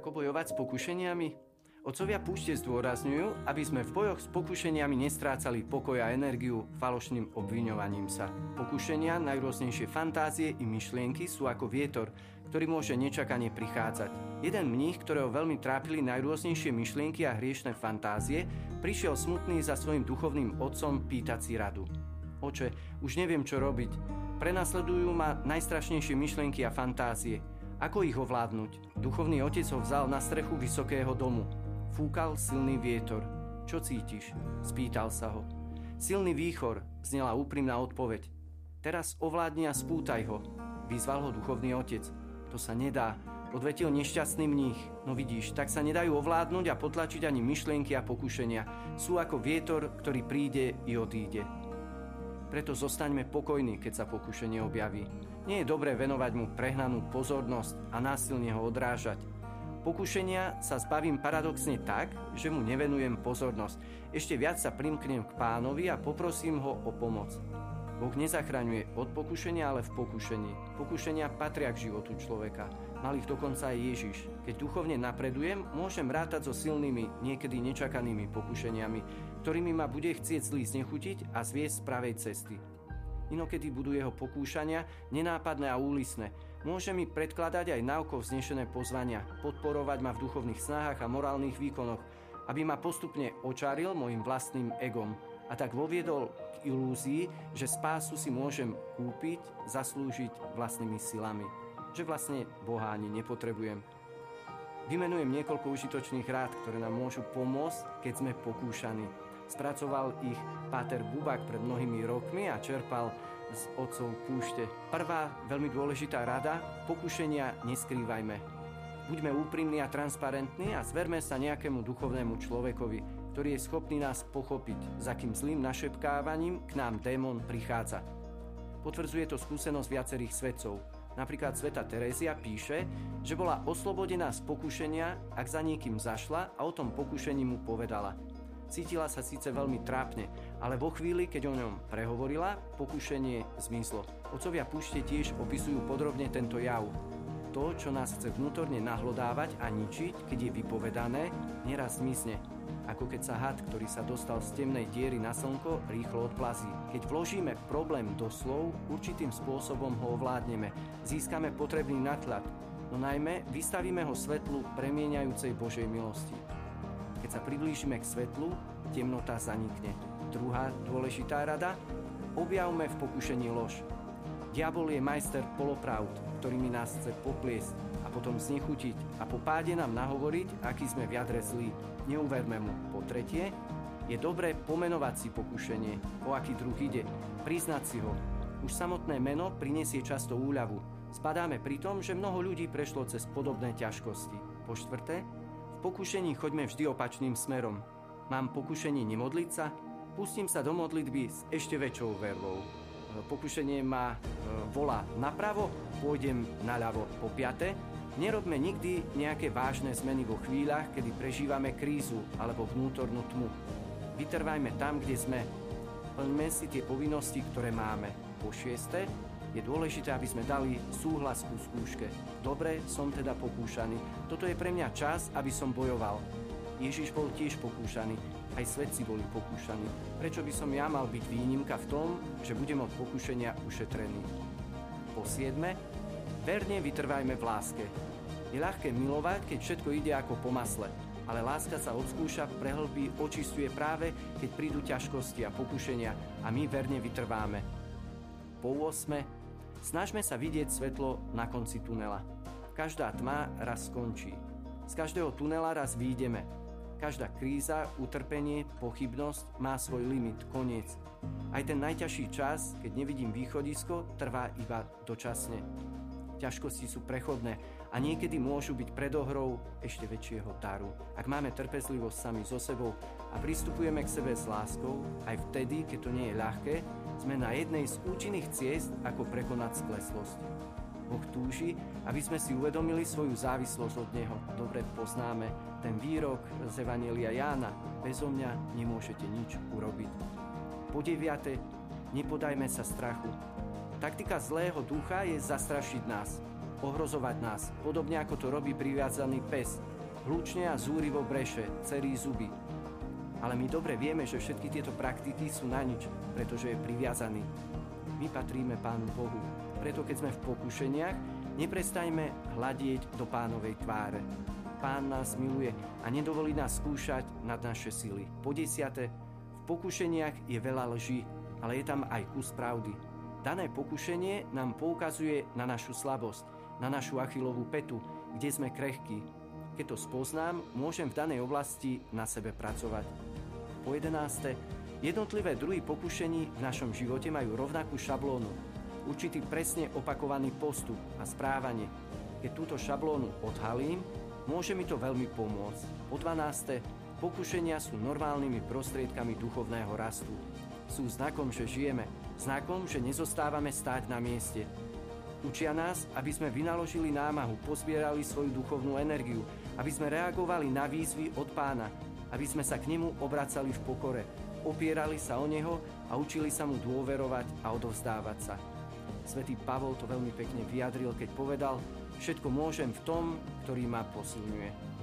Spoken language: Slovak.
pokušeniami? Otcovia púšte zdôrazňujú, aby sme v bojoch s pokušeniami nestrácali pokoj a energiu falošným obviňovaním sa. Pokušenia, najrôznejšie fantázie i myšlienky sú ako vietor, ktorý môže nečakane prichádzať. Jeden mních, ktorého veľmi trápili najrôznejšie myšlienky a hriešne fantázie, prišiel smutný za svojim duchovným otcom pýtať si radu. Oče, už neviem, čo robiť. Prenasledujú ma najstrašnejšie myšlienky a fantázie. Ako ich ovládnuť? Duchovný otec ho vzal na strechu vysokého domu. Fúkal silný vietor. Čo cítiš? Spýtal sa ho. Silný výchor, znela úprimná odpoveď. Teraz ovládni a spútaj ho. Vyzval ho duchovný otec. To sa nedá, odvetil nešťastný mních. No vidíš, tak sa nedajú ovládnuť a potlačiť ani myšlienky a pokušenia. Sú ako vietor, ktorý príde i odíde. Preto zostaňme pokojní, keď sa pokušenie objaví. Nie je dobré venovať mu prehnanú pozornosť a násilne ho odrážať. Pokušenia sa zbavím paradoxne tak, že mu nevenujem pozornosť. Ešte viac sa primknem k pánovi a poprosím ho o pomoc. Boh nezachraňuje od pokušenia, ale v pokušení. Pokušenia patria k životu človeka. Mal ich dokonca aj Ježiš. Keď duchovne napredujem, môžem rátať so silnými, niekedy nečakanými pokušeniami, ktorými ma bude chcieť zlý znechutiť a zviesť z pravej cesty. Inokedy budú jeho pokúšania nenápadné a úlisné. Môže mi predkladať aj náuko vznešené pozvania, podporovať ma v duchovných snahách a morálnych výkonoch, aby ma postupne očaril môjim vlastným egom a tak voviedol k ilúzii, že spásu si môžem kúpiť, zaslúžiť vlastnými silami. Že vlastne Boha ani nepotrebujem. Vymenujem niekoľko užitočných rád, ktoré nám môžu pomôcť, keď sme pokúšaní. Spracoval ich Páter Bubák pred mnohými rokmi a čerpal z otcov púšte. Prvá veľmi dôležitá rada, pokušenia neskrývajme. Buďme úprimní a transparentní a zverme sa nejakému duchovnému človekovi, ktorý je schopný nás pochopiť, za kým zlým našepkávaním k nám démon prichádza. Potvrdzuje to skúsenosť viacerých svetcov. Napríklad sveta Terézia píše, že bola oslobodená z pokušenia, ak za niekým zašla a o tom pokušení mu povedala – Cítila sa síce veľmi trápne, ale vo chvíli, keď o ňom prehovorila, pokušenie zmizlo. Otcovia púšte tiež opisujú podrobne tento jav. To, čo nás chce vnútorne nahlodávať a ničiť, keď je vypovedané, neraz zmizne. Ako keď sa had, ktorý sa dostal z temnej diery na slnko, rýchlo odplazí. Keď vložíme problém do slov, určitým spôsobom ho ovládneme. Získame potrebný natlak, no najmä vystavíme ho svetlu premieňajúcej Božej milosti. Keď sa priblížime k svetlu, temnota zanikne. Druhá dôležitá rada, objavme v pokušení lož. Diabol je majster polopravd, ktorými nás chce popliesť potom znechutiť a po páde nám nahovoriť, aký sme v jadre zlí. Neuverme mu. Po tretie, je dobré pomenovať si pokušenie, o aký druh ide, priznať si ho. Už samotné meno prinesie často úľavu. Spadáme pri tom, že mnoho ľudí prešlo cez podobné ťažkosti. Po štvrté, v pokušení choďme vždy opačným smerom. Mám pokušenie nemodliť sa? Pustím sa do modlitby s ešte väčšou vervou. Pokušenie ma e, volá napravo, pôjdem naľavo po piate. Nerobme nikdy nejaké vážne zmeny vo chvíľach, kedy prežívame krízu alebo vnútornú tmu. Vytrvajme tam, kde sme. Plňme si tie povinnosti, ktoré máme. Po šieste, je dôležité, aby sme dali súhlas ku skúške. Dobre, som teda pokúšaný. Toto je pre mňa čas, aby som bojoval. Ježiš bol tiež pokúšaný, aj svetci boli pokúšaní. Prečo by som ja mal byť výnimka v tom, že budem od pokušenia ušetrený? Po siedme, verne vytrvajme v láske. Je ľahké milovať, keď všetko ide ako po masle, ale láska sa odskúša, prehlbí, očistuje práve, keď prídu ťažkosti a pokušenia a my verne vytrváme. Po 8. Snažme sa vidieť svetlo na konci tunela. Každá tma raz skončí. Z každého tunela raz výjdeme. Každá kríza, utrpenie, pochybnosť má svoj limit, koniec. Aj ten najťažší čas, keď nevidím východisko, trvá iba dočasne. Ťažkosti sú prechodné a niekedy môžu byť predohrou ešte väčšieho daru. Ak máme trpezlivosť sami so sebou a pristupujeme k sebe s láskou, aj vtedy, keď to nie je ľahké, sme na jednej z účinných ciest, ako prekonať skleslosť. Boh túži, aby sme si uvedomili svoju závislosť od Neho. Dobre poznáme ten výrok z Evanelia Jána. Bezo mňa nemôžete nič urobiť. Po deviate, nepodajme sa strachu, Taktika zlého ducha je zastrašiť nás, ohrozovať nás, podobne ako to robí priviazaný pes. hlučne a zúrivo breše, cerí zuby. Ale my dobre vieme, že všetky tieto praktiky sú na nič, pretože je priviazaný. My patríme Pánu Bohu, preto keď sme v pokušeniach, neprestajme hľadieť do pánovej tváre. Pán nás miluje a nedovolí nás skúšať nad naše sily. Po desiate, v pokušeniach je veľa lží, ale je tam aj kus pravdy. Dané pokušenie nám poukazuje na našu slabosť, na našu achilovú petu, kde sme krehkí. Keď to spoznám, môžem v danej oblasti na sebe pracovať. Po jedenáste, jednotlivé druhy pokušení v našom živote majú rovnakú šablónu, určitý presne opakovaný postup a správanie. Keď túto šablónu odhalím, môže mi to veľmi pomôcť. Po 12. Pokušenia sú normálnymi prostriedkami duchovného rastu. Sú znakom, že žijeme, znakom, že nezostávame stáť na mieste. Učia nás, aby sme vynaložili námahu, pozbierali svoju duchovnú energiu, aby sme reagovali na výzvy od pána, aby sme sa k nemu obracali v pokore, opierali sa o neho a učili sa mu dôverovať a odovzdávať sa. Svetý Pavol to veľmi pekne vyjadril, keď povedal, všetko môžem v tom, ktorý ma posilňuje.